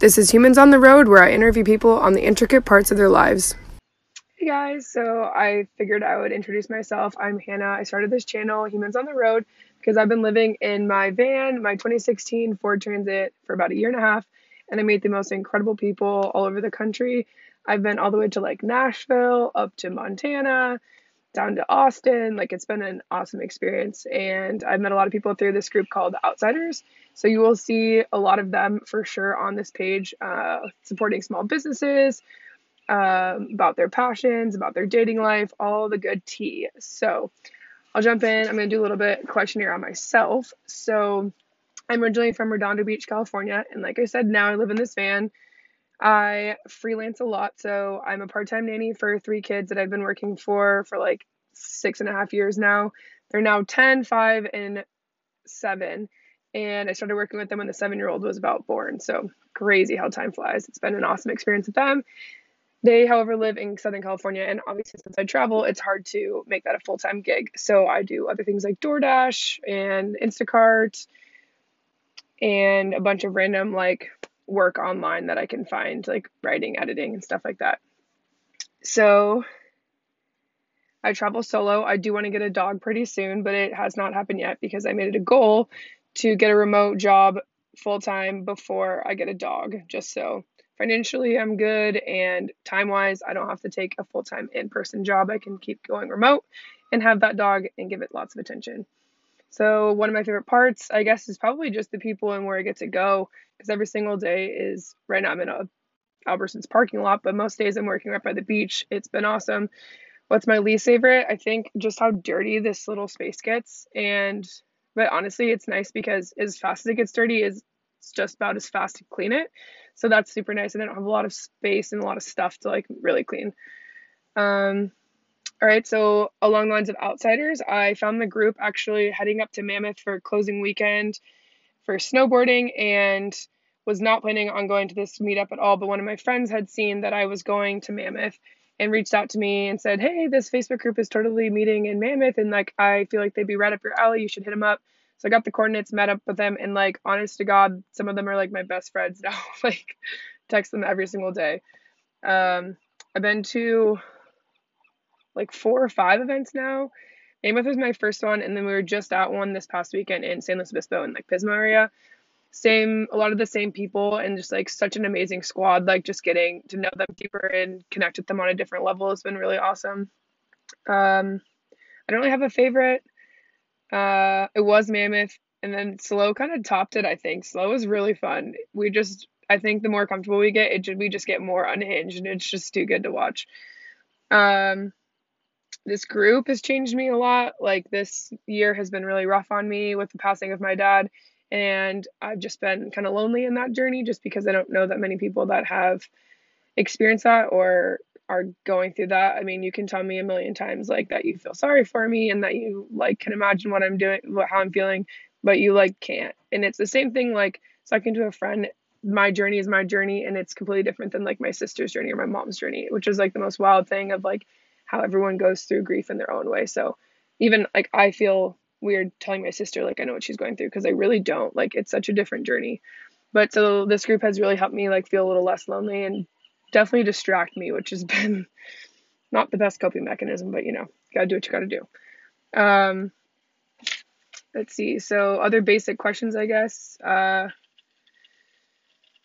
This is Humans on the Road, where I interview people on the intricate parts of their lives. Hey guys, so I figured I would introduce myself. I'm Hannah. I started this channel, Humans on the Road, because I've been living in my van, my 2016 Ford Transit, for about a year and a half, and I meet the most incredible people all over the country. I've been all the way to like Nashville, up to Montana, down to Austin. Like it's been an awesome experience. And I've met a lot of people through this group called Outsiders. So you will see a lot of them for sure on this page, uh, supporting small businesses, um, about their passions, about their dating life, all the good tea. So I'll jump in. I'm going to do a little bit questionnaire on myself. So I'm originally from Redondo Beach, California. And like I said, now I live in this van. I freelance a lot, so I'm a part time nanny for three kids that I've been working for for like six and a half years now. They're now 10, 5, and 7. And I started working with them when the seven year old was about born. So crazy how time flies. It's been an awesome experience with them. They, however, live in Southern California, and obviously, since I travel, it's hard to make that a full time gig. So I do other things like DoorDash and Instacart and a bunch of random like work online that I can find, like writing, editing, and stuff like that. So I travel solo. I do want to get a dog pretty soon, but it has not happened yet because I made it a goal to get a remote job full time before I get a dog, just so financially I'm good and time wise, I don't have to take a full time in person job. I can keep going remote and have that dog and give it lots of attention. So, one of my favorite parts, I guess, is probably just the people and where I get to go because every single day is right now I'm in a Albertsons parking lot, but most days I'm working right by the beach. It's been awesome. What's my least favorite? I think just how dirty this little space gets. And, but honestly, it's nice because as fast as it gets dirty, is it's just about as fast to clean it. So that's super nice. And I don't have a lot of space and a lot of stuff to like really clean. Um, all right, so along the lines of outsiders, I found the group actually heading up to Mammoth for closing weekend for snowboarding and was not planning on going to this meetup at all. But one of my friends had seen that I was going to Mammoth and reached out to me and said, Hey, this Facebook group is totally meeting in Mammoth and like I feel like they'd be right up your alley. You should hit them up. So I got the coordinates, met up with them, and like honest to God, some of them are like my best friends now. like text them every single day. Um, I've been to like four or five events now. Mammoth was my first one, and then we were just at one this past weekend in San Luis Obispo in like Pismo area. Same, a lot of the same people, and just like such an amazing squad. Like just getting to know them deeper and connect with them on a different level has been really awesome. Um, I don't really have a favorite. Uh, it was Mammoth, and then SLO kind of topped it. I think SLO was really fun. We just, I think the more comfortable we get, it we just get more unhinged, and it's just too good to watch. Um, this group has changed me a lot. Like this year has been really rough on me with the passing of my dad. And I've just been kind of lonely in that journey just because I don't know that many people that have experienced that or are going through that. I mean, you can tell me a million times like that you feel sorry for me and that you like can imagine what I'm doing, how I'm feeling, but you like can't. And it's the same thing like talking to a friend. My journey is my journey and it's completely different than like my sister's journey or my mom's journey, which is like the most wild thing of like how everyone goes through grief in their own way. So even like I feel weird telling my sister like I know what she's going through because I really don't. Like it's such a different journey. But so this group has really helped me like feel a little less lonely and definitely distract me, which has been not the best coping mechanism, but you know, you gotta do what you gotta do. Um, let's see. So other basic questions, I guess. Uh,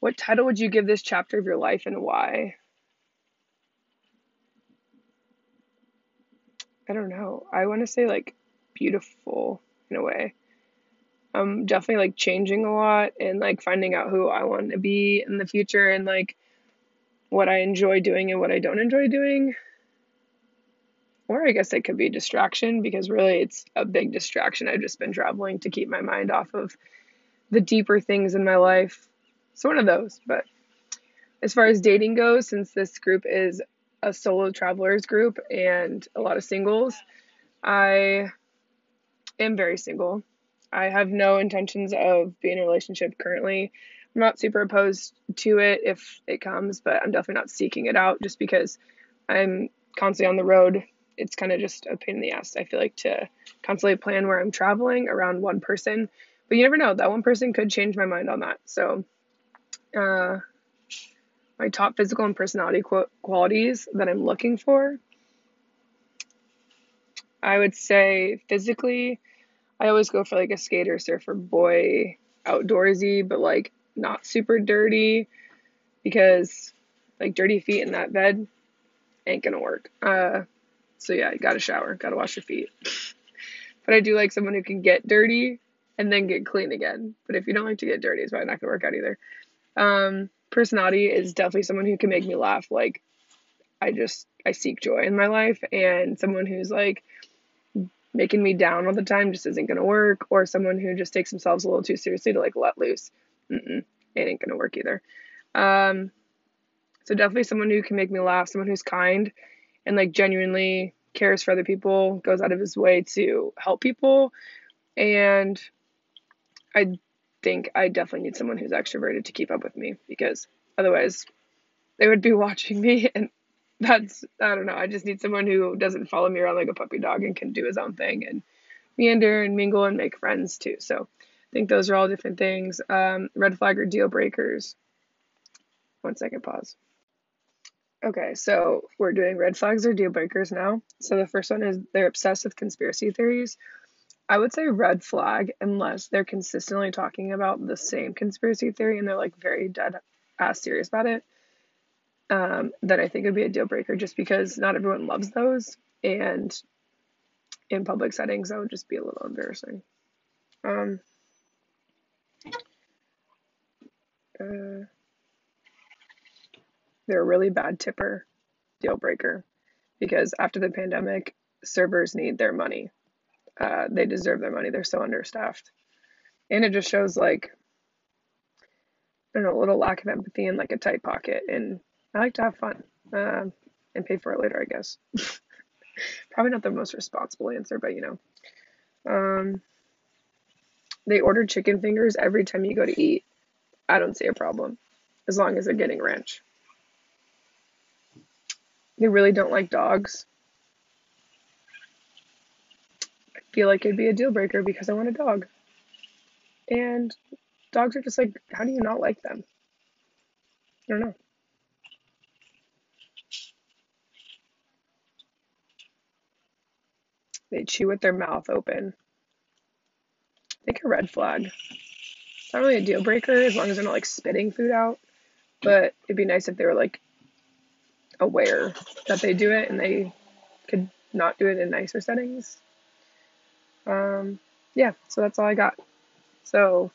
what title would you give this chapter of your life and why? I don't know. I want to say like beautiful in a way. I'm definitely like changing a lot and like finding out who I want to be in the future and like what I enjoy doing and what I don't enjoy doing. Or I guess it could be distraction because really it's a big distraction. I've just been traveling to keep my mind off of the deeper things in my life. It's one of those. But as far as dating goes, since this group is a solo travelers group and a lot of singles. I am very single. I have no intentions of being in a relationship currently. I'm not super opposed to it if it comes, but I'm definitely not seeking it out just because I'm constantly on the road. It's kind of just a pain in the ass, I feel like, to constantly plan where I'm traveling around one person. But you never know, that one person could change my mind on that. So, uh, my top physical and personality qu- qualities that I'm looking for. I would say physically, I always go for like a skater, surfer, boy, outdoorsy, but like not super dirty because like dirty feet in that bed ain't gonna work. Uh, so yeah, you gotta shower, gotta wash your feet. but I do like someone who can get dirty and then get clean again. But if you don't like to get dirty, it's probably not gonna work out either. Um, personality is definitely someone who can make me laugh. Like I just I seek joy in my life, and someone who's like making me down all the time just isn't gonna work. Or someone who just takes themselves a little too seriously to like let loose. Mm-mm, it ain't gonna work either. Um, so definitely someone who can make me laugh, someone who's kind and like genuinely cares for other people, goes out of his way to help people. And I think I definitely need someone who's extroverted to keep up with me because otherwise they would be watching me and that's I don't know. I just need someone who doesn't follow me around like a puppy dog and can do his own thing and meander and mingle and make friends too. So I think those are all different things. Um, red flag or deal breakers. One second, pause. Okay, so we're doing red flags or deal breakers now. So the first one is they're obsessed with conspiracy theories. I would say red flag unless they're consistently talking about the same conspiracy theory and they're like very dead ass serious about it. Um, then I think it'd be a deal breaker just because not everyone loves those and in public settings that would just be a little embarrassing. Um, uh, they're a really bad tipper, deal breaker, because after the pandemic, servers need their money. Uh, they deserve their money. They're so understaffed, and it just shows like I don't know a little lack of empathy and like a tight pocket. And I like to have fun uh, and pay for it later, I guess. Probably not the most responsible answer, but you know. Um, they order chicken fingers every time you go to eat. I don't see a problem as long as they're getting ranch. They really don't like dogs. I feel like it'd be a deal breaker because I want a dog. And dogs are just like, how do you not like them? I don't know. They chew with their mouth open. I think a red flag. It's not really a deal breaker as long as they're not like spitting food out. But it'd be nice if they were like aware that they do it and they could not do it in nicer settings. Um, yeah, so that's all I got. So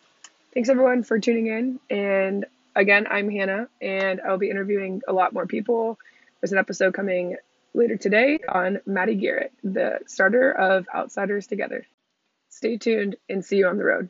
thanks everyone for tuning in. And again, I'm Hannah and I'll be interviewing a lot more people. There's an episode coming later today on Maddie Garrett, the starter of Outsiders Together. Stay tuned and see you on the road.